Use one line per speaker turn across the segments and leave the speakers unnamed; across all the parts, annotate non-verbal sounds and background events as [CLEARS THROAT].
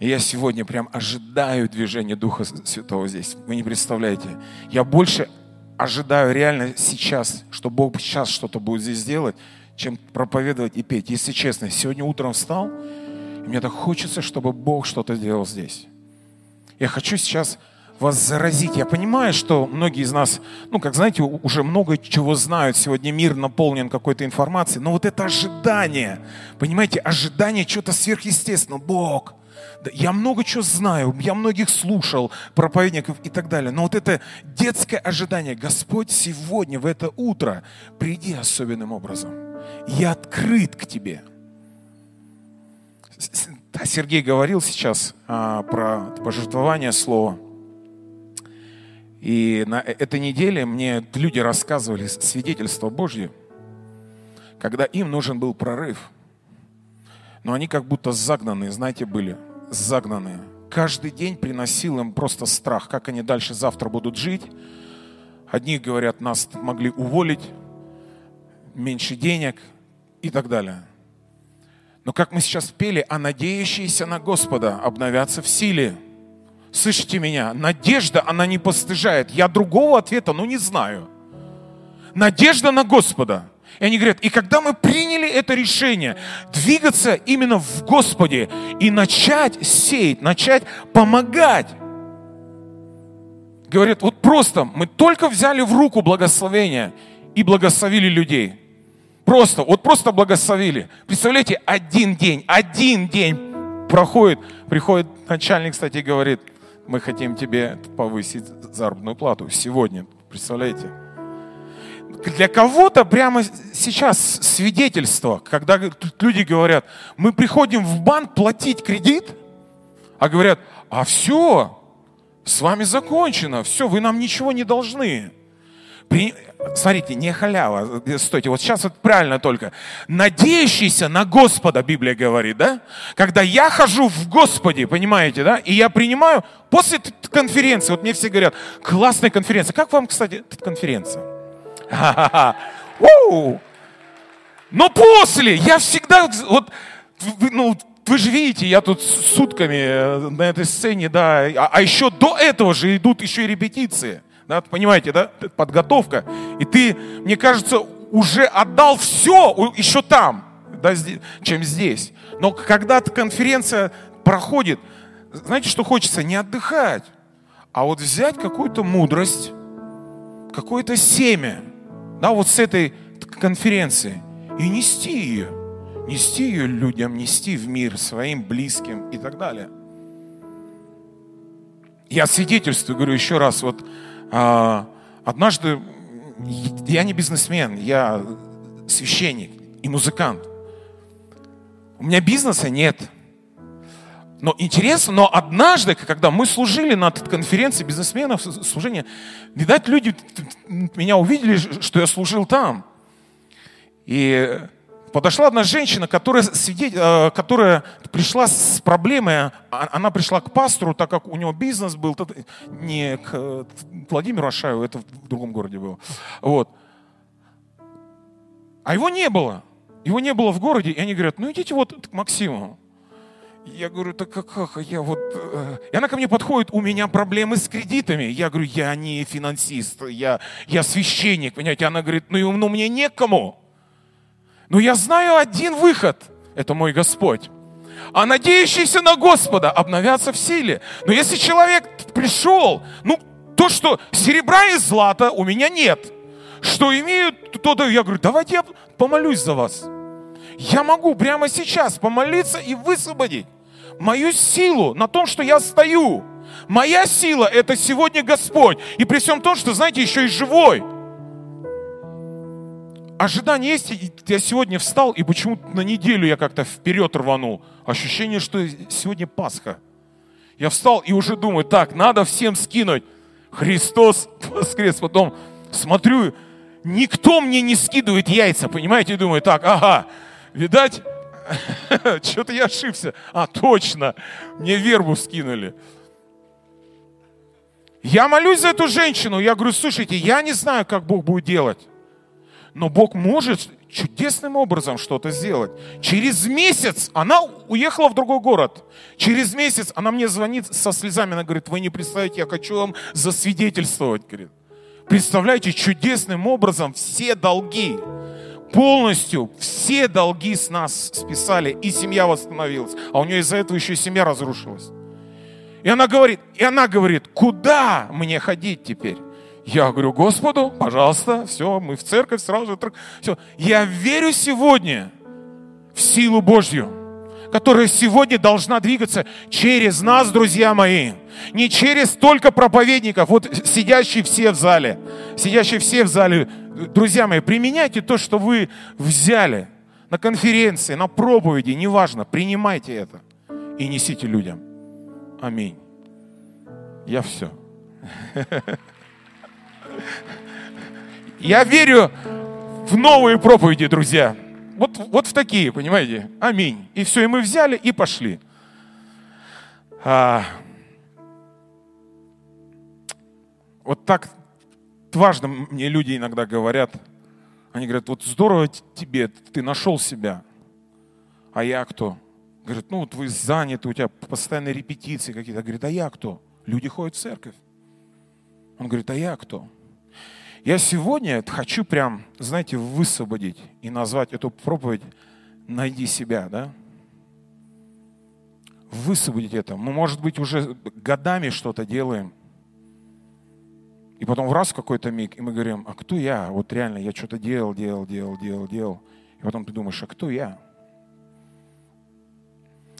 Я сегодня прям ожидаю движения Духа Святого здесь. Вы не представляете. Я больше ожидаю реально сейчас, что Бог сейчас что-то будет здесь делать, чем проповедовать и петь. Если честно, сегодня утром встал, и мне так хочется, чтобы Бог что-то делал здесь. Я хочу сейчас вас заразить. Я понимаю, что многие из нас, ну, как знаете, уже много чего знают. Сегодня мир наполнен какой-то информацией. Но вот это ожидание, понимаете, ожидание чего-то сверхъестественного. Бог, я много чего знаю, я многих слушал, проповедников и так далее. Но вот это детское ожидание, Господь, сегодня, в это утро, приди особенным образом. Я открыт к Тебе. Сергей говорил сейчас а, про пожертвование слова. И на этой неделе мне люди рассказывали свидетельство Божье, когда им нужен был прорыв. Но они как будто загнанные, знаете, были – загнанные. Каждый день приносил им просто страх, как они дальше завтра будут жить. Одни говорят, нас могли уволить, меньше денег и так далее. Но как мы сейчас пели, а надеющиеся на Господа обновятся в силе. Слышите меня? Надежда, она не постыжает. Я другого ответа, ну не знаю. Надежда на Господа – и они говорят, и когда мы приняли это решение, двигаться именно в Господе и начать сеять, начать помогать, говорят, вот просто мы только взяли в руку благословение и благословили людей. Просто, вот просто благословили. Представляете, один день, один день проходит, приходит начальник, кстати, говорит, мы хотим тебе повысить заработную плату сегодня. Представляете? для кого-то прямо сейчас свидетельство, когда люди говорят, мы приходим в банк платить кредит, а говорят, а все, с вами закончено, все, вы нам ничего не должны. Смотрите, не халява, э, стойте, вот сейчас вот правильно только. Надеющийся на Господа, Библия говорит, да? Когда я хожу в Господе, понимаете, да? И я принимаю, после конференции, вот мне все говорят, классная конференция. Как вам, кстати, конференция? Но после я всегда, вот, ну, вы же видите, я тут сутками э, на этой сцене, да, а, а еще до этого же идут еще и репетиции, да, понимаете, да, подготовка, и ты, мне кажется, уже отдал все еще там, да, чем здесь. Но когда конференция проходит, знаете, что хочется? Не отдыхать, а вот взять какую-то мудрость, какое-то семя, да, вот с этой конференции и нести ее. Нести ее людям, нести в мир своим близким и так далее. Я свидетельствую, говорю еще раз, вот однажды я не бизнесмен, я священник и музыкант. У меня бизнеса нет. Но интересно, но однажды, когда мы служили на конференции бизнесменов, служение, видать, люди меня увидели, что я служил там. И подошла одна женщина, которая, свидетель, э, которая пришла с проблемой, а, она пришла к пастору, так как у него бизнес был, не к Владимиру Ашаеву, это в другом городе было. Вот. А его не было. Его не было в городе, и они говорят, ну идите вот к Максиму. Я говорю, так как, как я вот... Э, и она ко мне подходит, у меня проблемы с кредитами. Я говорю, я не финансист, я, я священник, понимаете. Она говорит, ну, ну мне некому. Но я знаю один выход, это мой Господь. А надеющиеся на Господа обновятся в силе. Но если человек пришел, ну, то, что серебра и злата у меня нет. Что имеют, то даю. Я говорю, давайте я помолюсь за вас. Я могу прямо сейчас помолиться и высвободить мою силу на том, что я стою. Моя сила – это сегодня Господь. И при всем том, что, знаете, еще и живой. Ожидание есть. Я сегодня встал, и почему-то на неделю я как-то вперед рванул. Ощущение, что сегодня Пасха. Я встал и уже думаю, так, надо всем скинуть. Христос воскрес. Потом смотрю, никто мне не скидывает яйца, понимаете? И думаю, так, ага, Видать, [LAUGHS] что-то я ошибся. А, точно, мне вербу скинули. Я молюсь за эту женщину. Я говорю, слушайте, я не знаю, как Бог будет делать. Но Бог может чудесным образом что-то сделать. Через месяц она уехала в другой город. Через месяц она мне звонит со слезами. Она говорит, вы не представляете, я хочу вам засвидетельствовать. Говорит, представляете, чудесным образом все долги, полностью все долги с нас списали, и семья восстановилась. А у нее из-за этого еще и семья разрушилась. И она говорит, и она говорит, куда мне ходить теперь? Я говорю, Господу, пожалуйста, все, мы в церковь сразу же. Все. Я верю сегодня в силу Божью, которая сегодня должна двигаться через нас, друзья мои. Не через только проповедников, вот сидящие все в зале. Сидящие все в зале. Друзья мои, применяйте то, что вы взяли на конференции, на проповеди, неважно, принимайте это и несите людям. Аминь. Я все. [LAUGHS] Я верю в новые проповеди, друзья. Вот, вот в такие, понимаете? Аминь. И все, и мы взяли и пошли. А, вот так важно мне люди иногда говорят. Они говорят, вот здорово тебе, ты нашел себя. А я кто? Говорят, ну вот вы заняты, у тебя постоянные репетиции какие-то. Говорит, а я кто? Люди ходят в церковь. Он говорит, а я кто? Я сегодня хочу прям, знаете, высвободить и назвать эту проповедь «Найди себя», да? Высвободить это. Мы, может быть, уже годами что-то делаем. И потом в раз какой-то миг, и мы говорим, а кто я? Вот реально, я что-то делал, делал, делал, делал, делал. И потом ты думаешь, а кто я?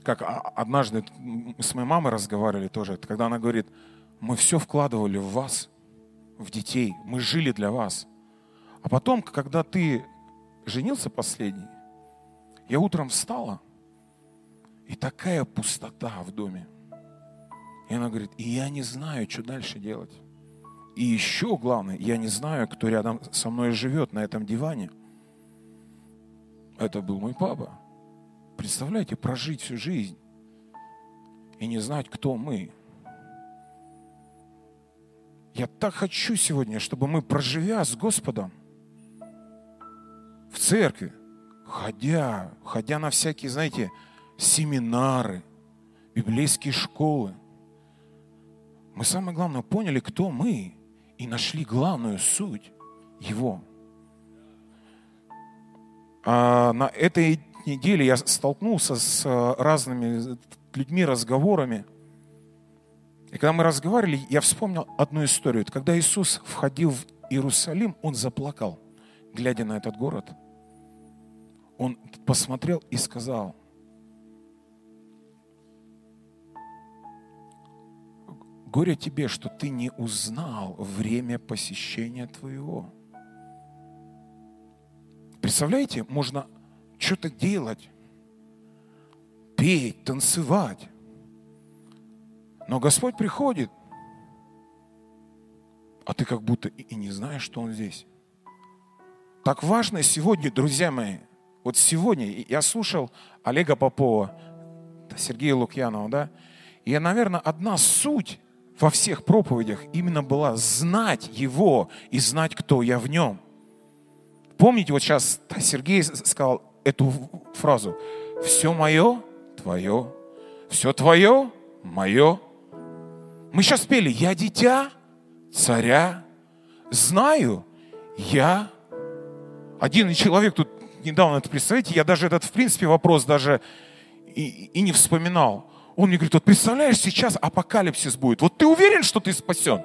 Как однажды мы с моей мамой разговаривали тоже, когда она говорит, мы все вкладывали в вас – в детей, мы жили для вас. А потом, когда ты женился последний, я утром встала, и такая пустота в доме. И она говорит, и я не знаю, что дальше делать. И еще главное, я не знаю, кто рядом со мной живет на этом диване. Это был мой папа. Представляете, прожить всю жизнь и не знать, кто мы. Я так хочу сегодня, чтобы мы, проживя с Господом в церкви, ходя, ходя на всякие, знаете, семинары, библейские школы, мы самое главное поняли, кто мы, и нашли главную суть Его. А на этой неделе я столкнулся с разными людьми, разговорами – и когда мы разговаривали, я вспомнил одну историю. Это когда Иисус входил в Иерусалим, он заплакал, глядя на этот город. Он посмотрел и сказал, горе тебе, что ты не узнал время посещения твоего. Представляете, можно что-то делать, петь, танцевать, но Господь приходит, а ты как будто и не знаешь, что Он здесь. Так важно сегодня, друзья мои, вот сегодня я слушал Олега Попова, Сергея Лукьянова, да, и, наверное, одна суть во всех проповедях именно была знать Его и знать, кто я в Нем. Помните, вот сейчас Сергей сказал эту фразу. Все мое, твое. Все твое, мое. Мы сейчас пели, я дитя царя, знаю, я. Один человек тут недавно это, представляете, я даже этот, в принципе, вопрос даже и, и не вспоминал. Он мне говорит, вот представляешь, сейчас апокалипсис будет. Вот ты уверен, что ты спасен?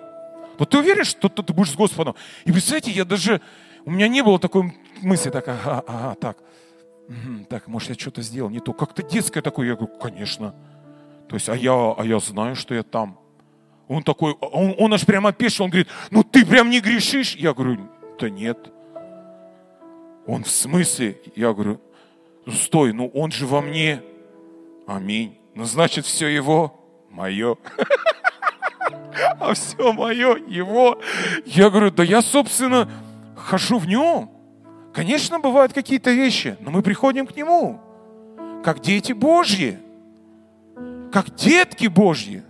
Вот ты уверен, что ты будешь с Господом? И представляете, я даже, у меня не было такой мысли, так, ага, ага, так, так, может, я что-то сделал не то. Как-то детское такое, я говорю, конечно. То есть, а я, а я знаю, что я там. Он такой, он, он аж прямо опешил, он говорит, ну ты прям не грешишь? Я говорю, да нет. Он в смысле? Я говорю, стой, ну он же во мне. Аминь. Ну значит все его мое. [LAUGHS] А все мое его. Я говорю, да я, собственно, хожу в нем. Конечно, бывают какие-то вещи, но мы приходим к нему, как дети Божьи, как детки Божьи.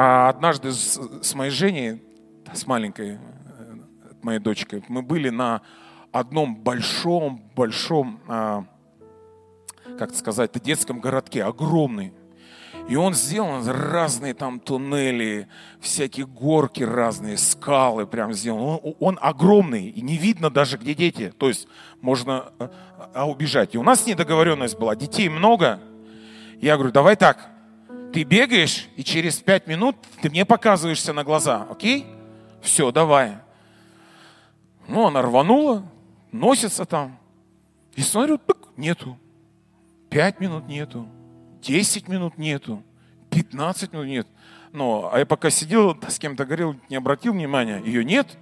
А однажды с, с моей Женей, с маленькой э, моей дочкой, мы были на одном большом-большом, а, как сказать, детском городке, огромный. И он сделан разные там туннели, всякие горки разные, скалы прям сделан. Он, он огромный, и не видно даже, где дети. То есть можно а, а, убежать. И у нас недоговоренность была, детей много. Я говорю, давай так, ты бегаешь, и через пять минут ты мне показываешься на глаза, окей? Все, давай. Ну, она рванула, носится там. И смотрю, так, нету. Пять минут нету. 10 минут нету, 15 минут нет. Но, а я пока сидел, [LAUGHS] с кем-то говорил, не обратил внимания, ее нет.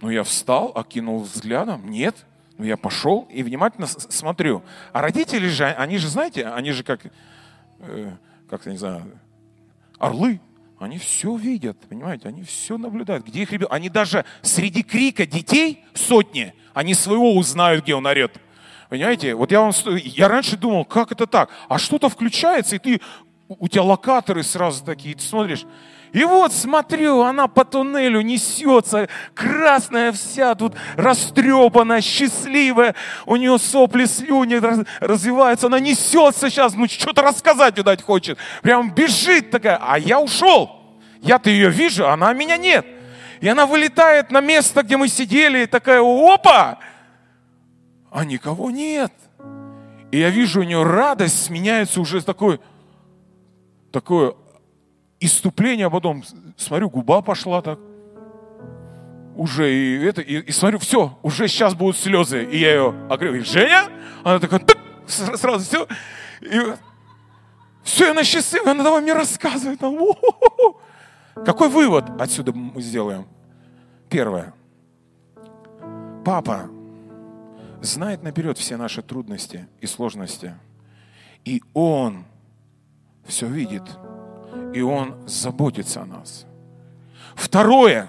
Ну, я встал, окинул взглядом, нет. Ну, я пошел и внимательно смотрю. А родители же, они же, знаете, они же как, э, как не знаю, орлы. Они все видят, понимаете, они все наблюдают. Где их ребенок? Они даже среди крика детей сотни, они своего узнают, где он орет. Понимаете? Вот я вам я раньше думал, как это так? А что-то включается, и ты у тебя локаторы сразу такие, ты смотришь. И вот смотрю, она по туннелю несется, красная вся, тут растрепанная, счастливая, у нее сопли, слюни развиваются, она несется сейчас, ну что-то рассказать, видать, хочет. Прям бежит такая, а я ушел. Я-то ее вижу, а она меня нет. И она вылетает на место, где мы сидели, и такая, опа, а никого нет. И я вижу, у нее радость сменяется уже такой, такое иступление, а потом смотрю, губа пошла так. Уже и это, и, и смотрю, все, уже сейчас будут слезы. И я ее огребаю, Женя? Она такая, сразу все. И все, она счастливая, она давай мне рассказывает. [LAUGHS] Какой вывод отсюда мы сделаем? Первое. Папа знает наперед все наши трудности и сложности. И Он все видит. И Он заботится о нас. Второе.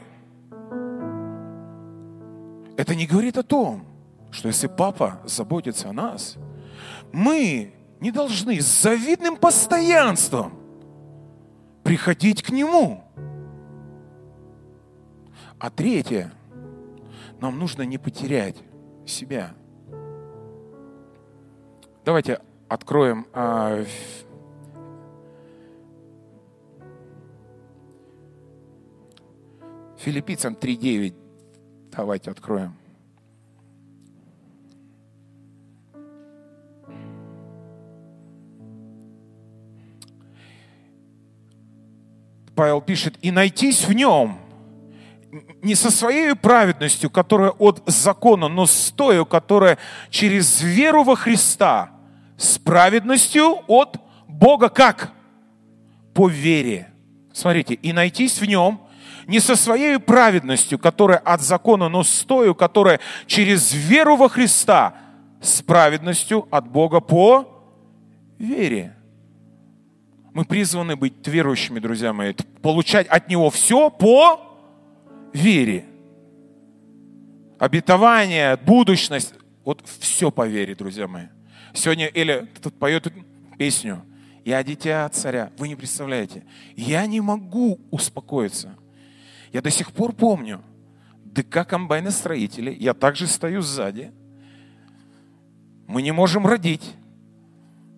Это не говорит о том, что если папа заботится о нас, мы не должны с завидным постоянством приходить к нему. А третье, нам нужно не потерять себя. Давайте откроем а, Филиппийцам 3.9. Давайте откроем. Павел пишет, и найтись в нем, не со своей праведностью, которая от закона, но с той, которая через веру во Христа, с праведностью от Бога как? По вере. Смотрите, и найтись в нем не со своей праведностью, которая от закона, но с той, которая через веру во Христа, с праведностью от Бога по вере. Мы призваны быть верующими, друзья мои, получать от Него все по вере. Обетование, будущность, вот все по вере, друзья мои. Сегодня Эля тут поет песню «Я дитя царя». Вы не представляете. Я не могу успокоиться. Я до сих пор помню ДК комбайностроителей. Я также стою сзади. Мы не можем родить.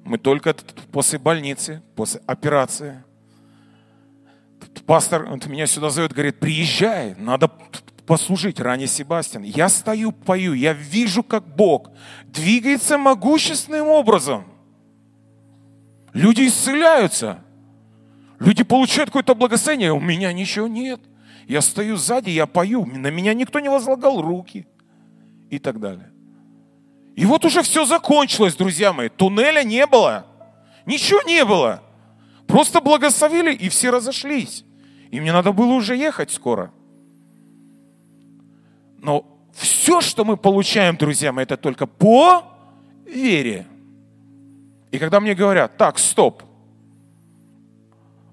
Мы только после больницы, после операции пастор меня сюда зовет, говорит, приезжай, надо послужить ранее Себастьян. Я стою, пою, я вижу, как Бог двигается могущественным образом. Люди исцеляются. Люди получают какое-то благословение, у меня ничего нет. Я стою сзади, я пою, на меня никто не возлагал руки и так далее. И вот уже все закончилось, друзья мои. Туннеля не было. Ничего не было. Просто благословили, и все разошлись. И мне надо было уже ехать скоро. Но все, что мы получаем, друзья мои, это только по вере. И когда мне говорят, так, стоп,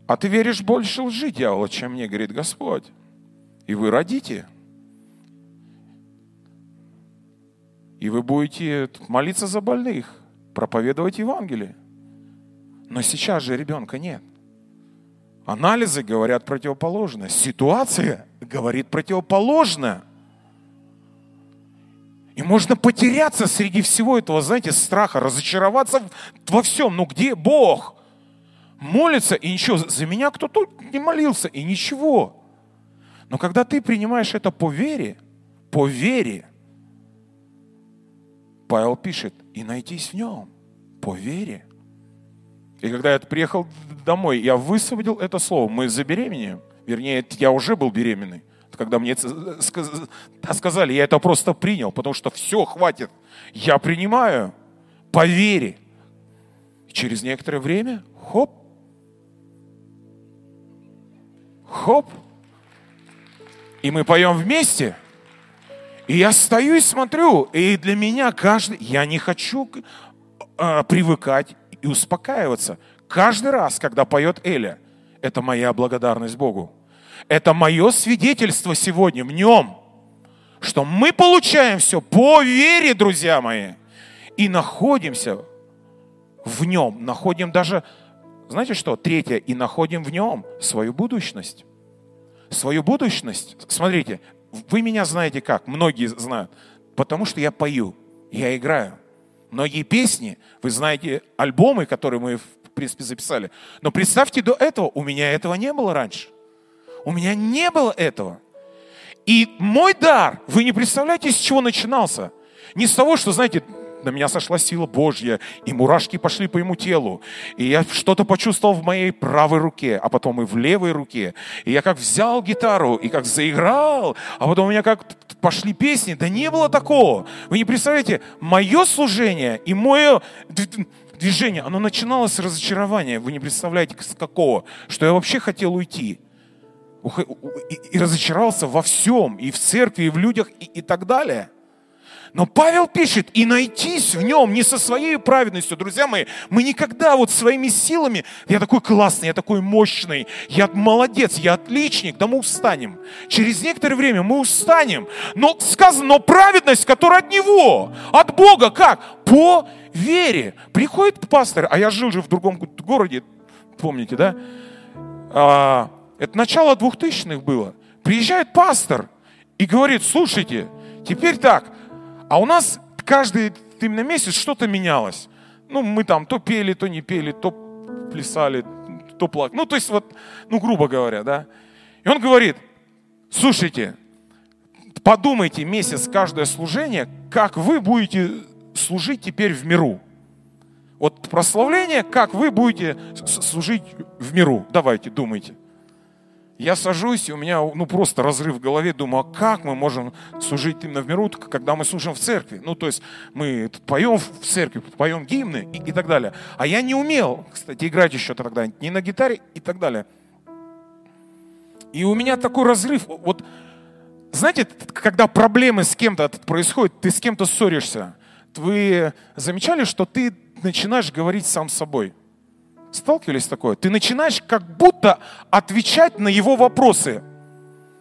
а ты веришь больше лжи дьявола, чем мне, говорит Господь. И вы родите. И вы будете молиться за больных, проповедовать Евангелие. Но сейчас же ребенка нет. Анализы говорят противоположное. Ситуация говорит противоположное. И можно потеряться среди всего этого, знаете, страха, разочароваться во всем. Ну где Бог? Молится и ничего. За меня кто-то не молился и ничего. Но когда ты принимаешь это по вере, по вере, Павел пишет, и найтись в нем, по вере. И когда я приехал домой, я высвободил это слово, мы забеременеем. Вернее, я уже был беременный когда мне сказали, я это просто принял, потому что все, хватит. Я принимаю по вере. Через некоторое время, хоп, хоп, и мы поем вместе. И я стою и смотрю, и для меня каждый, я не хочу э, привыкать и успокаиваться. Каждый раз, когда поет Эля, это моя благодарность Богу. Это мое свидетельство сегодня в нем, что мы получаем все по вере, друзья мои, и находимся в нем, находим даже, знаете что, третье, и находим в нем свою будущность. Свою будущность, смотрите, вы меня знаете как, многие знают, потому что я пою, я играю. Многие песни, вы знаете альбомы, которые мы, в принципе, записали. Но представьте, до этого у меня этого не было раньше. У меня не было этого. И мой дар, вы не представляете, с чего начинался. Не с того, что, знаете, на меня сошла сила Божья, и мурашки пошли по ему телу. И я что-то почувствовал в моей правой руке, а потом и в левой руке. И я как взял гитару и как заиграл, а потом у меня как пошли песни. Да не было такого. Вы не представляете, мое служение и мое движение, оно начиналось с разочарования. Вы не представляете, с какого. Что я вообще хотел уйти и разочаровался во всем, и в церкви, и в людях, и, и так далее. Но Павел пишет, и найтись в нем не со своей праведностью. Друзья мои, мы никогда вот своими силами, я такой классный, я такой мощный, я молодец, я отличник, да мы устанем. Через некоторое время мы устанем. Но сказано, но праведность, которая от него, от Бога, как? По вере. Приходит пастор, а я жил же в другом городе, помните, да? А, это начало двухтысячных было. Приезжает пастор и говорит, слушайте, теперь так, а у нас каждый именно месяц что-то менялось. Ну, мы там то пели, то не пели, то плясали, то плакали. Ну, то есть вот, ну, грубо говоря, да. И он говорит, слушайте, подумайте месяц каждое служение, как вы будете служить теперь в миру. Вот прославление, как вы будете служить в миру. Давайте, думайте. Я сажусь, и у меня ну, просто разрыв в голове, думаю, а как мы можем служить именно в миру, когда мы служим в церкви? Ну, то есть мы поем в церкви, поем гимны и, и так далее. А я не умел, кстати, играть еще тогда ни на гитаре и так далее. И у меня такой разрыв. Вот, знаете, когда проблемы с кем-то происходят, ты с кем-то ссоришься, вы замечали, что ты начинаешь говорить сам с собой – Сталкивались с такое? Ты начинаешь как будто отвечать на его вопросы,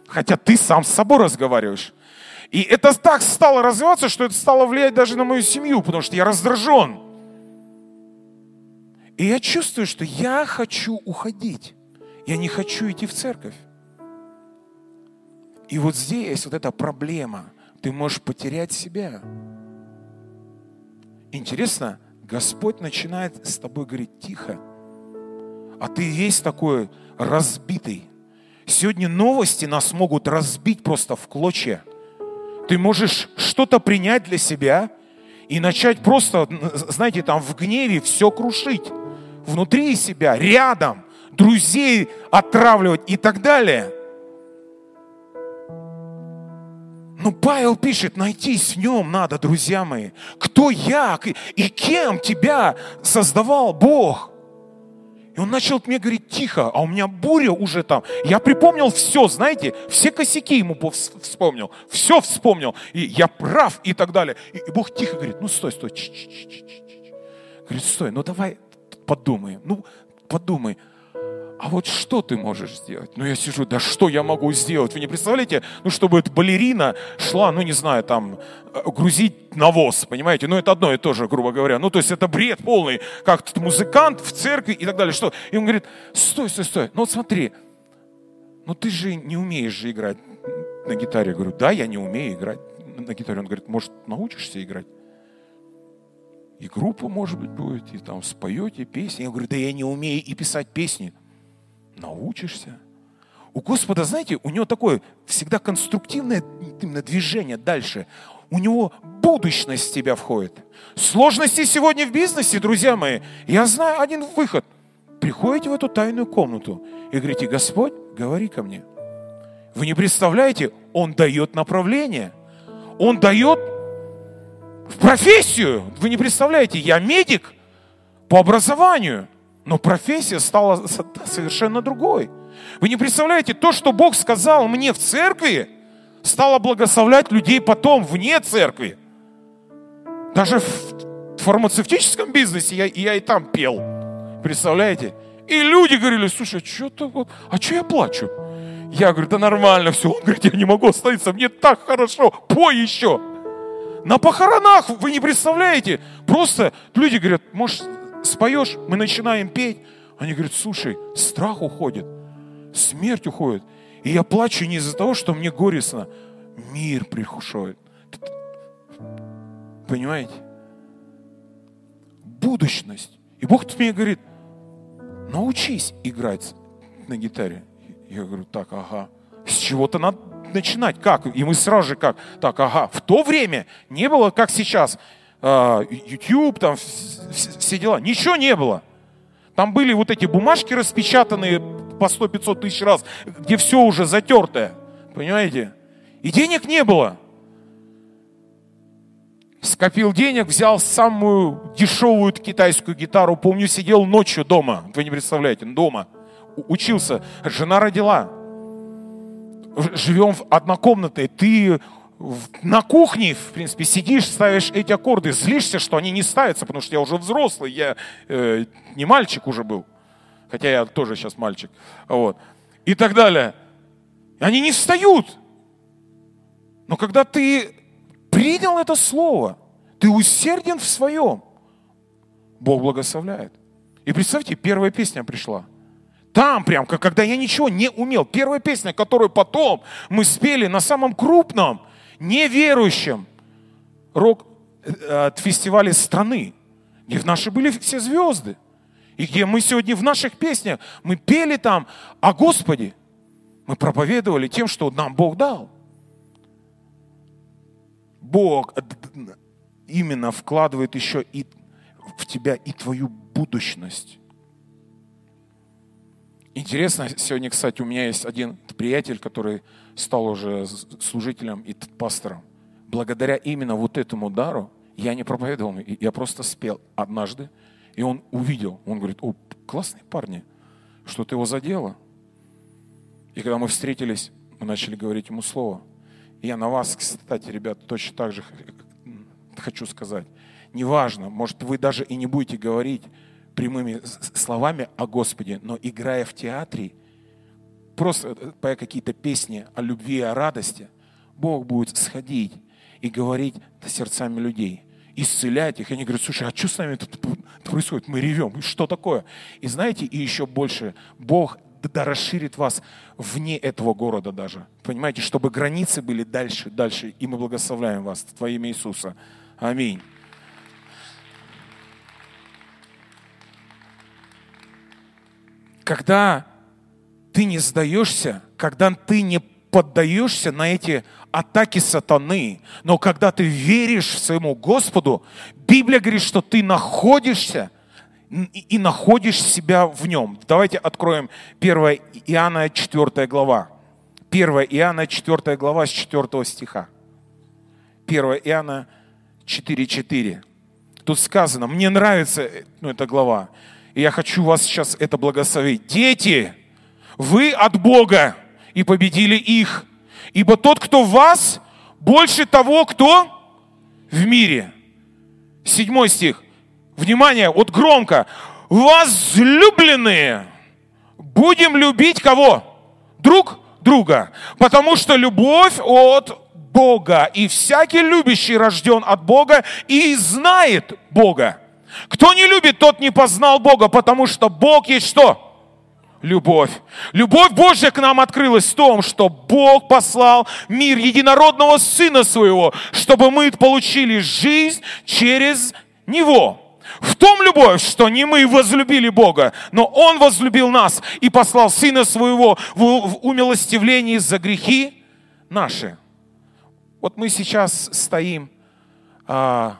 хотя ты сам с собой разговариваешь. И это так стало развиваться, что это стало влиять даже на мою семью, потому что я раздражен. И я чувствую, что я хочу уходить. Я не хочу идти в церковь. И вот здесь вот эта проблема. Ты можешь потерять себя. Интересно, Господь начинает с тобой говорить тихо а ты весь такой разбитый. Сегодня новости нас могут разбить просто в клочья. Ты можешь что-то принять для себя и начать просто, знаете, там в гневе все крушить. Внутри себя, рядом, друзей отравливать и так далее. Но Павел пишет, найтись в нем надо, друзья мои. Кто я и кем тебя создавал Бог? Он начал мне говорить тихо, а у меня буря уже там. Я припомнил все, знаете, все косяки ему вспомнил, все вспомнил. И я прав и так далее. И, и Бог тихо говорит, ну стой, стой. Ч -ч -ч Говорит, стой, ну давай подумай, ну подумай. А вот что ты можешь сделать? Ну, я сижу, да что я могу сделать? Вы не представляете, ну, чтобы эта балерина шла, ну, не знаю, там, э, грузить навоз, понимаете? Ну, это одно и то же, грубо говоря. Ну, то есть это бред полный, как тут музыкант в церкви и так далее. Что? И он говорит, стой, стой, стой, ну, вот смотри, ну, ты же не умеешь же играть на гитаре. Я говорю, да, я не умею играть на гитаре. Он говорит, может, научишься играть? И группа, может быть, будет, и там споете песни. Я говорю, да я не умею и писать песни. Научишься. У Господа, знаете, у него такое всегда конструктивное именно движение дальше. У него будущность в тебя входит. Сложности сегодня в бизнесе, друзья мои, я знаю один выход. Приходите в эту тайную комнату и говорите, Господь, говори ко мне. Вы не представляете, Он дает направление. Он дает в профессию. Вы не представляете, я медик по образованию, но профессия стала совершенно другой. Вы не представляете, то, что Бог сказал мне в церкви, стало благословлять людей потом вне церкви. Даже в фармацевтическом бизнесе я, я и там пел. Представляете? И люди говорили, слушай, что ты вот, а что я плачу? Я говорю, да нормально все. Он говорит, я не могу остановиться, мне так хорошо, пой еще. На похоронах, вы не представляете, просто люди говорят, может, споешь, мы начинаем петь. Они говорят, слушай, страх уходит, смерть уходит. И я плачу не из-за того, что мне горестно. Мир приходит. Понимаете? Будущность. И Бог тут мне говорит, научись играть на гитаре. Я говорю, так, ага. С чего-то надо начинать. Как? И мы сразу же как? Так, ага. В то время не было, как сейчас, YouTube, там все дела. Ничего не было. Там были вот эти бумажки распечатанные по 100-500 тысяч раз, где все уже затертое. Понимаете? И денег не было. Скопил денег, взял самую дешевую китайскую гитару. Помню, сидел ночью дома. Вы не представляете, дома. Учился. Жена родила живем в однокомнатной, ты на кухне, в принципе, сидишь, ставишь эти аккорды, злишься, что они не ставятся, потому что я уже взрослый, я э, не мальчик уже был, хотя я тоже сейчас мальчик, вот, и так далее. Они не встают. Но когда ты принял это слово, ты усерден в своем, Бог благословляет. И представьте, первая песня пришла – там прям, когда я ничего не умел. Первая песня, которую потом мы спели на самом крупном, неверующем рок-фестивале страны, где в наши были все звезды. И где мы сегодня в наших песнях, мы пели там о Господе. Мы проповедовали тем, что нам Бог дал. Бог именно вкладывает еще и в тебя и твою будущность. Интересно, сегодня, кстати, у меня есть один приятель, который стал уже служителем и пастором. Благодаря именно вот этому дару я не проповедовал, я просто спел однажды, и он увидел, он говорит, о, классные парни, что-то его задело. И когда мы встретились, мы начали говорить ему слово. И я на вас, кстати, ребят, точно так же хочу сказать. Неважно, может, вы даже и не будете говорить, прямыми словами о Господе, но играя в театре, просто э, поя какие-то песни о любви о радости, Бог будет сходить и говорить сердцами людей, исцелять их. И они говорят, слушай, а что с нами тут происходит? Мы ревем, что такое? И знаете, и еще больше, Бог да расширит вас вне этого города даже. Понимаете, чтобы границы были дальше, дальше. И мы благословляем вас во имя Иисуса. Аминь. когда ты не сдаешься, когда ты не поддаешься на эти атаки сатаны, но когда ты веришь своему Господу, Библия говорит, что ты находишься и находишь себя в нем. Давайте откроем 1 Иоанна 4 глава. 1 Иоанна 4 глава с 4 стиха. 1 Иоанна 4.4. Тут сказано, мне нравится ну, эта глава. И я хочу вас сейчас это благословить. Дети, вы от Бога и победили их. Ибо тот, кто в вас, больше того, кто в мире. Седьмой стих. Внимание, вот громко. Возлюбленные, будем любить кого? Друг друга. Потому что любовь от Бога. И всякий любящий рожден от Бога и знает Бога. Кто не любит, тот не познал Бога, потому что Бог есть что? Любовь. Любовь Божья к нам открылась в том, что Бог послал мир единородного Сына Своего, чтобы мы получили жизнь через Него. В том любовь, что не мы возлюбили Бога, но Он возлюбил нас и послал Сына Своего в умилостивлении за грехи наши. Вот мы сейчас стоим а,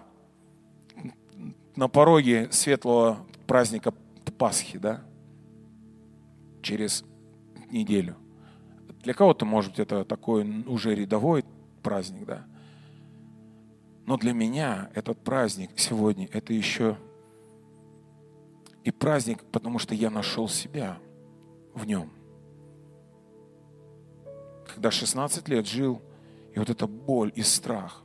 на пороге светлого праздника Пасхи, да? Через неделю. Для кого-то, может быть, это такой уже рядовой праздник, да? Но для меня этот праздник сегодня, это еще и праздник, потому что я нашел себя в нем. Когда 16 лет жил, и вот эта боль и страх.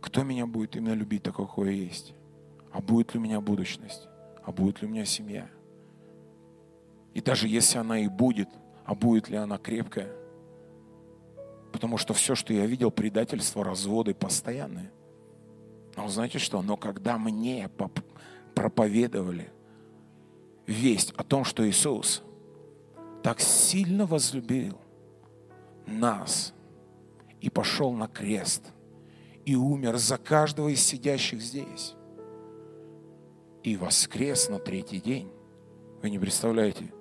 Кто меня будет именно любить такой, какой я есть? А будет ли у меня будущность? А будет ли у меня семья? И даже если она и будет, а будет ли она крепкая? Потому что все, что я видел, предательство, разводы постоянные. Но знаете что? Но когда мне проповедовали весть о том, что Иисус так сильно возлюбил нас и пошел на крест и умер за каждого из сидящих здесь и воскрес на третий день. Вы не представляете,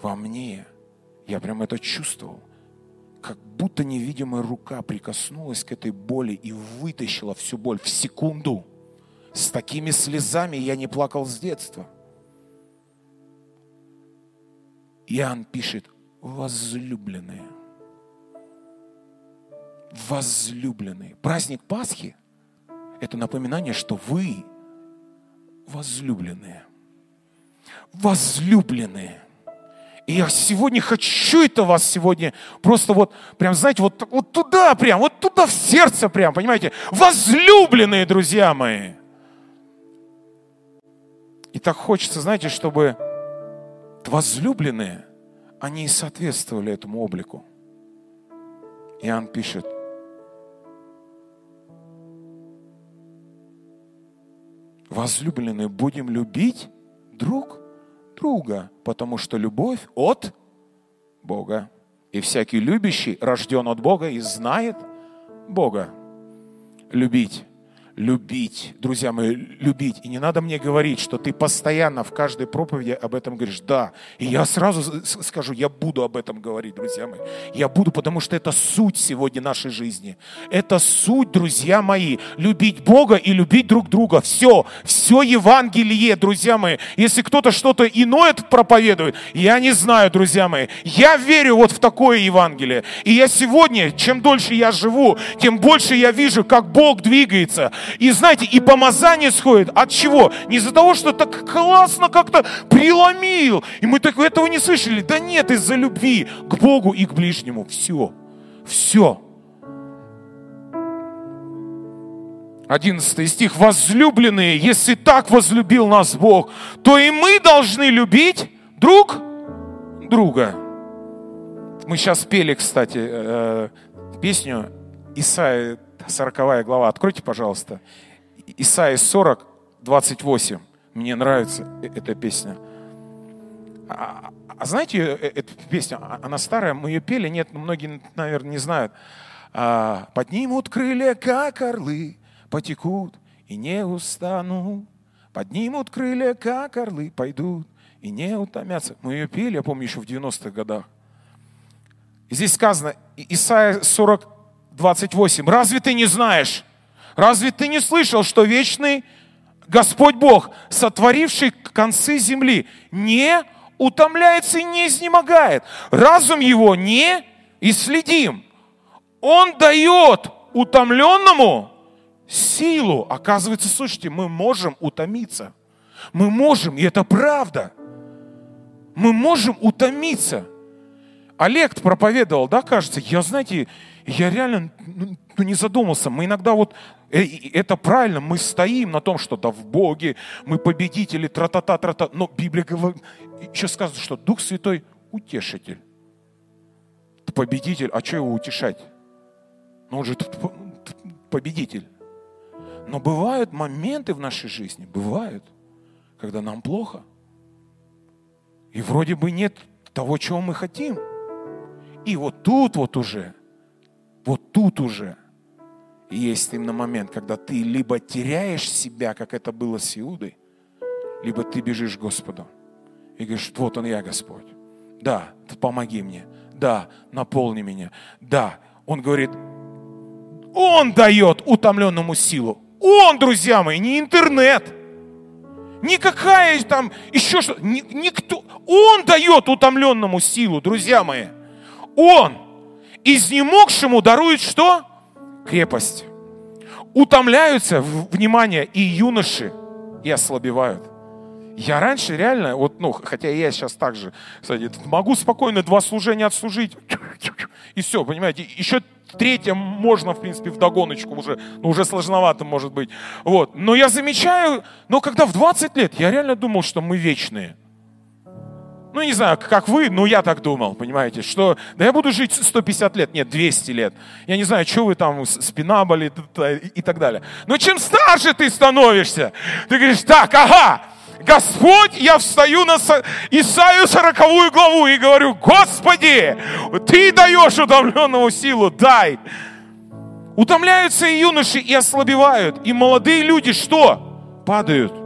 во мне я прям это чувствовал, как будто невидимая рука прикоснулась к этой боли и вытащила всю боль в секунду – с такими слезами я не плакал с детства. Иоанн пишет, возлюбленные. Возлюбленные. Праздник Пасхи – это напоминание, что вы возлюбленные. Возлюбленные. И я сегодня хочу это вас сегодня просто вот, прям, знаете, вот, вот туда прям, вот туда в сердце прям, понимаете? Возлюбленные, друзья мои. И так хочется, знаете, чтобы возлюбленные, они и соответствовали этому облику. Иоанн пишет, возлюбленные, будем любить друг друга, потому что любовь от Бога. И всякий любящий рожден от Бога и знает Бога. Любить любить, друзья мои, любить. И не надо мне говорить, что ты постоянно в каждой проповеди об этом говоришь. Да, и я сразу скажу, я буду об этом говорить, друзья мои. Я буду, потому что это суть сегодня нашей жизни. Это суть, друзья мои, любить Бога и любить друг друга. Все, все Евангелие, друзья мои. Если кто-то что-то иное проповедует, я не знаю, друзья мои. Я верю вот в такое Евангелие. И я сегодня, чем дольше я живу, тем больше я вижу, как Бог двигается. И знаете, и помазание сходит от чего? Не из-за того, что так классно как-то преломил. И мы так этого не слышали. Да нет, из-за любви к Богу и к ближнему. Все. Все. 11 стих. Возлюбленные, если так возлюбил нас Бог, то и мы должны любить друг друга. Мы сейчас пели, кстати, э, песню Исаия 40 глава. Откройте, пожалуйста. Исаия 40, 28. Мне нравится э, эта песня. А, а знаете, э, эта песня, а, она старая, мы ее пели, нет, многие, наверное, не знают. А, Поднимут крылья, как орлы, потекут и не устанут. Поднимут крылья, как орлы, пойдут и не утомятся. Мы ее пели, я помню, еще в 90-х годах. Здесь сказано, Исайя 40, 28. Разве ты не знаешь? Разве ты не слышал, что вечный Господь Бог, сотворивший концы земли, не утомляется и не изнемогает? Разум его не исследим. Он дает утомленному силу. Оказывается, слушайте, мы можем утомиться. Мы можем, и это правда. Мы можем утомиться. Олег проповедовал, да, кажется, я, знаете, я реально ну, ну, не задумался. Мы иногда вот, э, это правильно, мы стоим на том, что да в Боге, мы победители, тра-та-та, тра-та. Но Библия говорит, еще сказано, что Дух Святой утешитель. Победитель, а что его утешать? Ну, он же победитель. Но бывают моменты в нашей жизни, бывают, когда нам плохо. И вроде бы нет того, чего мы хотим. И вот тут вот уже, вот тут уже есть именно момент, когда ты либо теряешь себя, как это было с Иудой, либо ты бежишь к Господу и говоришь, вот он я, Господь. Да, помоги мне. Да, наполни меня. Да, он говорит, он дает утомленному силу. Он, друзья мои, не интернет. Никакая там еще что. Никто. Он дает утомленному силу, друзья мои. Он изнемогшему дарует что? Крепость. Утомляются, внимание, и юноши, и ослабевают. Я раньше реально, вот, ну, хотя я сейчас также, кстати, могу спокойно два служения отслужить, и все, понимаете, еще третье можно, в принципе, в догоночку уже, ну, уже сложновато может быть. Вот. Но я замечаю, но когда в 20 лет, я реально думал, что мы вечные. Ну, не знаю, как вы, но я так думал, понимаете, что да я буду жить 150 лет, нет, 200 лет. Я не знаю, что вы там, спина болит и так далее. Но чем старше ты становишься, ты говоришь, так, ага, Господь, я встаю на Исаию 40 главу и говорю, Господи, Ты даешь утомленному силу, дай. Утомляются и юноши, и ослабевают, и молодые люди что? Падают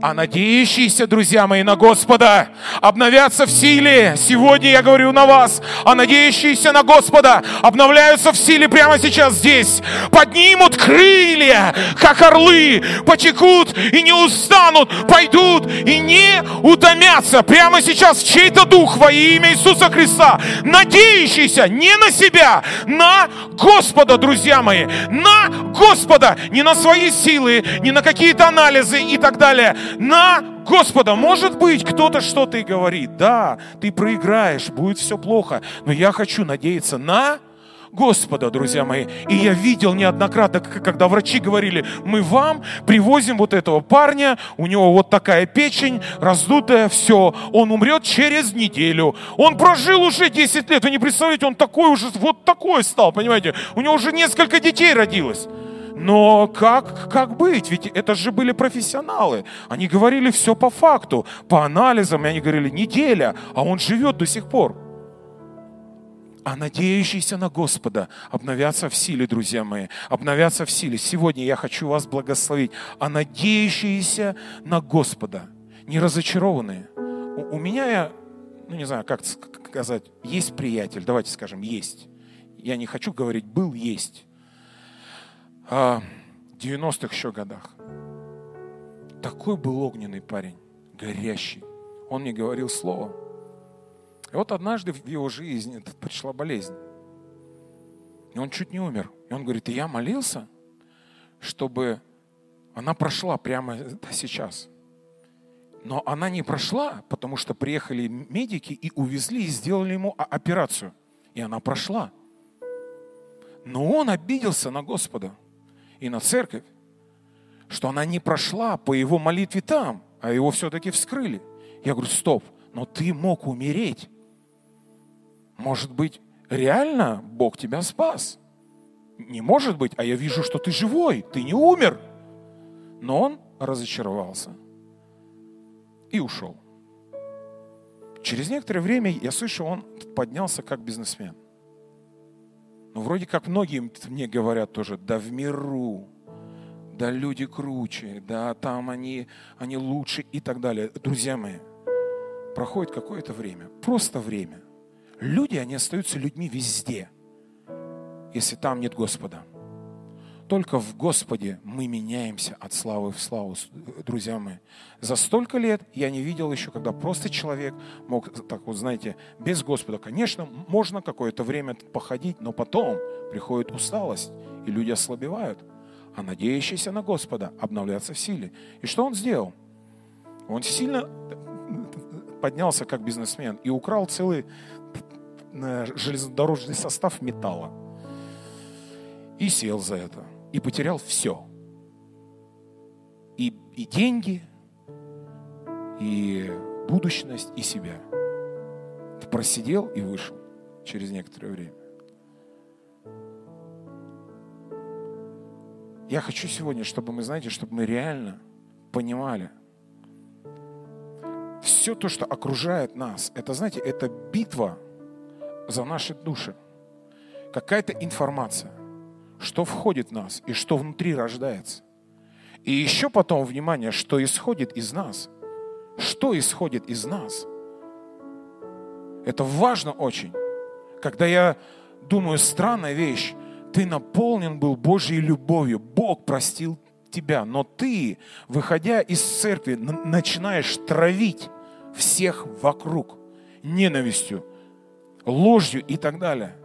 а надеющиеся, друзья мои, на Господа обновятся в силе. Сегодня я говорю на вас, а надеющиеся на Господа обновляются в силе прямо сейчас здесь. Поднимут крылья, как орлы, потекут и не устанут, пойдут и не утомятся. Прямо сейчас чей-то дух во имя Иисуса Христа, надеющийся не на себя, на Господа, друзья мои, на Господа, не на свои силы, не на какие-то анализы и так далее, на Господа. Может быть, кто-то что-то и говорит. Да, ты проиграешь, будет все плохо. Но я хочу надеяться на Господа, друзья мои. И я видел неоднократно, когда врачи говорили, мы вам привозим вот этого парня, у него вот такая печень, раздутая, все, он умрет через неделю. Он прожил уже 10 лет, вы не представляете, он такой уже, вот такой стал, понимаете, у него уже несколько детей родилось. Но как, как быть? Ведь это же были профессионалы. Они говорили все по факту, по анализам. И они говорили, неделя, а он живет до сих пор. А надеющиеся на Господа обновятся в силе, друзья мои, обновятся в силе. Сегодня я хочу вас благословить. А надеющиеся на Господа, не разочарованные. У, у меня, я, ну не знаю, как сказать, есть приятель, давайте скажем, есть. Я не хочу говорить был, есть 90-х еще годах. Такой был огненный парень, горящий. Он не говорил слова. И вот однажды в его жизни пришла болезнь. И он чуть не умер. И он говорит, и я молился, чтобы она прошла прямо сейчас. Но она не прошла, потому что приехали медики и увезли, и сделали ему операцию. И она прошла. Но он обиделся на Господа и на церковь, что она не прошла по его молитве там, а его все-таки вскрыли. Я говорю, стоп, но ты мог умереть. Может быть, реально Бог тебя спас? Не может быть, а я вижу, что ты живой, ты не умер. Но он разочаровался и ушел. Через некоторое время я слышу, он поднялся как бизнесмен. Ну, вроде как многие мне говорят тоже, да в миру, да люди круче, да там они, они лучше и так далее. Друзья мои, проходит какое-то время, просто время. Люди, они остаются людьми везде, если там нет Господа. Только в Господе мы меняемся от славы в славу, друзья мои. За столько лет я не видел еще, когда просто человек мог, так вот знаете, без Господа. Конечно, можно какое-то время походить, но потом приходит усталость, и люди ослабевают. А надеющиеся на Господа обновляться в силе. И что он сделал? Он сильно поднялся как бизнесмен и украл целый э, железнодорожный состав металла. И сел за это. И потерял все. И, и деньги, и будущность, и себя. Просидел и вышел через некоторое время. Я хочу сегодня, чтобы мы, знаете, чтобы мы реально понимали, все то, что окружает нас, это, знаете, это битва за наши души. Какая-то информация, что входит в нас и что внутри рождается. И еще потом, внимание, что исходит из нас. Что исходит из нас. Это важно очень. Когда я думаю, странная вещь, ты наполнен был Божьей любовью, Бог простил тебя, но ты, выходя из церкви, начинаешь травить всех вокруг ненавистью, ложью и так далее.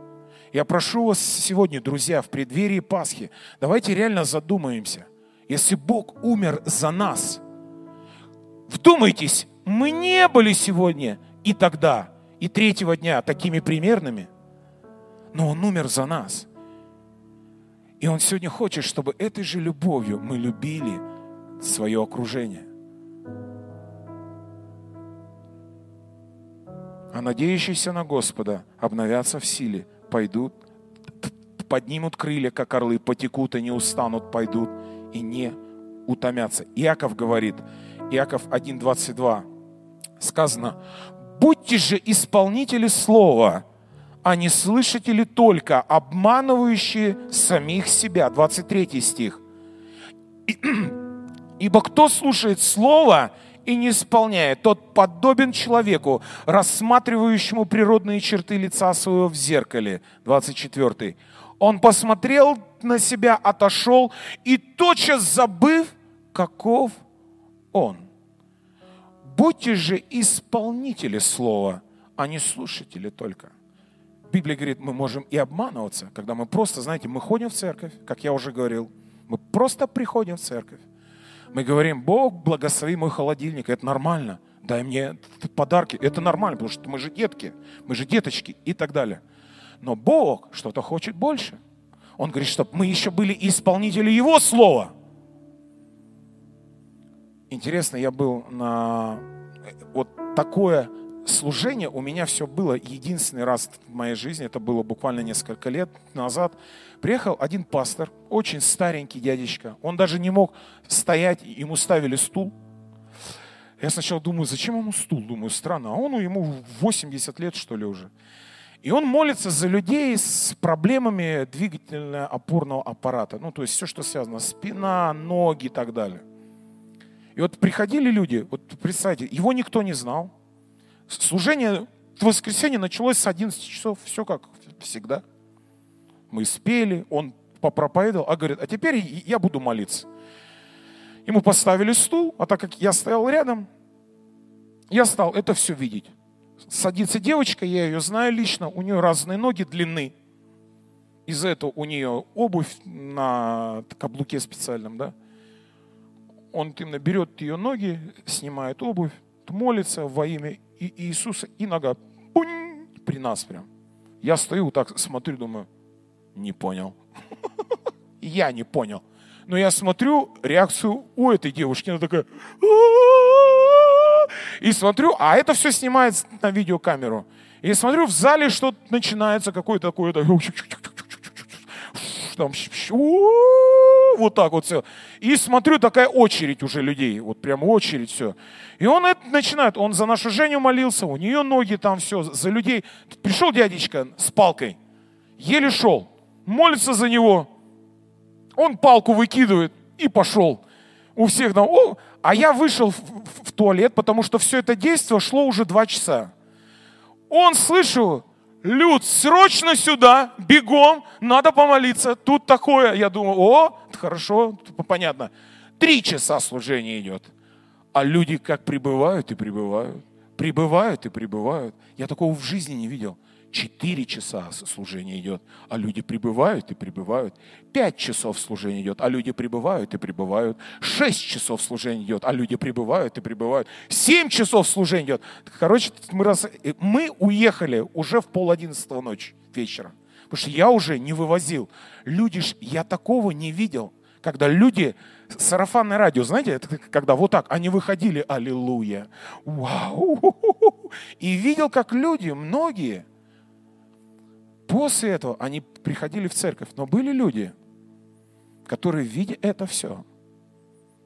Я прошу вас сегодня, друзья, в преддверии Пасхи, давайте реально задумаемся. Если Бог умер за нас, вдумайтесь, мы не были сегодня и тогда, и третьего дня такими примерными, но Он умер за нас. И Он сегодня хочет, чтобы этой же любовью мы любили свое окружение. а надеющиеся на Господа обновятся в силе, пойдут, поднимут крылья, как орлы, потекут и не устанут, пойдут и не утомятся. Иаков говорит, Иаков 1.22, сказано, «Будьте же исполнители слова, а не слышатели только, обманывающие самих себя». 23 стих. [CLEARS THROAT] «Ибо кто слушает слово и не исполняет, тот подобен человеку, рассматривающему природные черты лица своего в зеркале. 24. Он посмотрел на себя, отошел и тотчас забыв, каков он. Будьте же исполнители слова, а не слушатели только. Библия говорит, мы можем и обманываться, когда мы просто, знаете, мы ходим в церковь, как я уже говорил, мы просто приходим в церковь. Мы говорим, Бог, благослови мой холодильник, это нормально. Дай мне подарки, это нормально, потому что мы же детки, мы же деточки и так далее. Но Бог что-то хочет больше. Он говорит, чтобы мы еще были исполнители Его Слова. Интересно, я был на вот такое служение у меня все было единственный раз в моей жизни, это было буквально несколько лет назад. Приехал один пастор, очень старенький дядечка. Он даже не мог стоять, ему ставили стул. Я сначала думаю, зачем ему стул? Думаю, странно. А он ему 80 лет, что ли, уже. И он молится за людей с проблемами двигательно-опорного аппарата. Ну, то есть все, что связано, спина, ноги и так далее. И вот приходили люди, вот представьте, его никто не знал, Служение в воскресенье началось с 11 часов, все как всегда. Мы спели, он попроповедовал, а говорит, а теперь я буду молиться. Ему поставили стул, а так как я стоял рядом, я стал это все видеть. Садится девочка, я ее знаю лично, у нее разные ноги длины. Из-за этого у нее обувь на каблуке специальном, да. Он именно берет ее ноги, снимает обувь, молится во имя и Иисуса, и нога пунь, при нас прям. Я стою так, смотрю, думаю, не понял. [LAUGHS] Я не понял. Но я смотрю реакцию у этой девушки, она такая... И смотрю, а это все снимается на видеокамеру. И смотрю, в зале что-то начинается, какое-то такое там, вот так вот все. И смотрю, такая очередь уже людей, вот прям очередь все. И он это начинает, он за нашу Женю молился, у нее ноги там все, за людей. Пришел дядечка с палкой, еле шел, молится за него. Он палку выкидывает и пошел. У всех там, о, а я вышел в, в, в туалет, потому что все это действие шло уже два часа. Он, слышу, Люд, срочно сюда, бегом, надо помолиться. Тут такое, я думаю, о, хорошо, понятно. Три часа служения идет. А люди как прибывают и прибывают. Прибывают и прибывают. Я такого в жизни не видел. Четыре часа служение идет, а люди прибывают и прибывают. Пять часов служение идет, а люди прибывают и прибывают. Шесть часов служение идет, а люди прибывают и прибывают. Семь часов служение идет. Короче, мы, раз... мы уехали уже в пол одиннадцатого ночи, вечера. Потому что я уже не вывозил. Люди, ж, я такого не видел, когда люди, сарафанное радио, знаете, это когда вот так, они выходили, аллилуйя, вау, [LAUGHS] и видел, как люди, многие, После этого они приходили в церковь, но были люди, которые, видя это все,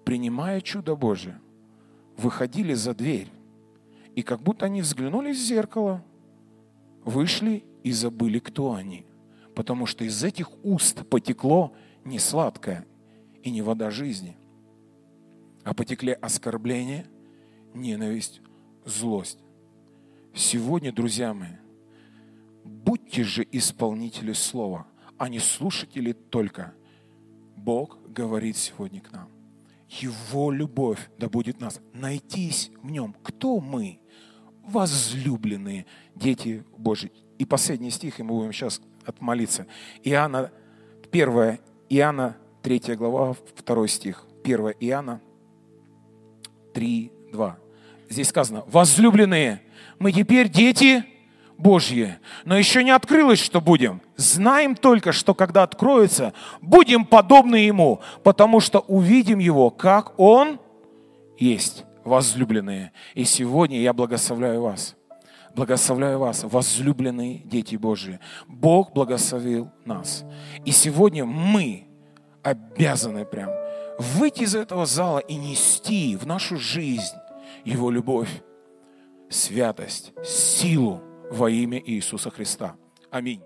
принимая чудо Божие, выходили за дверь, и как будто они взглянули в зеркало, вышли и забыли, кто они. Потому что из этих уст потекло не сладкое и не вода жизни, а потекли оскорбление, ненависть, злость. Сегодня, друзья мои, Будьте же исполнители слова, а не слушатели только. Бог говорит сегодня к нам. Его любовь да будет нас. Найтись в нем. Кто мы? Возлюбленные дети Божьи. И последний стих, и мы будем сейчас отмолиться. Иоанна, 1 Иоанна, 3 глава, 2 стих. 1 Иоанна 3, 2. Здесь сказано, возлюбленные, мы теперь дети Божье. Но еще не открылось, что будем. Знаем только, что когда откроется, будем подобны Ему, потому что увидим Его, как Он есть, возлюбленные. И сегодня я благословляю вас. Благословляю вас, возлюбленные дети Божьи. Бог благословил нас. И сегодня мы обязаны прям выйти из этого зала и нести в нашу жизнь Его любовь, святость, силу, во имя Иисуса Христа. Аминь.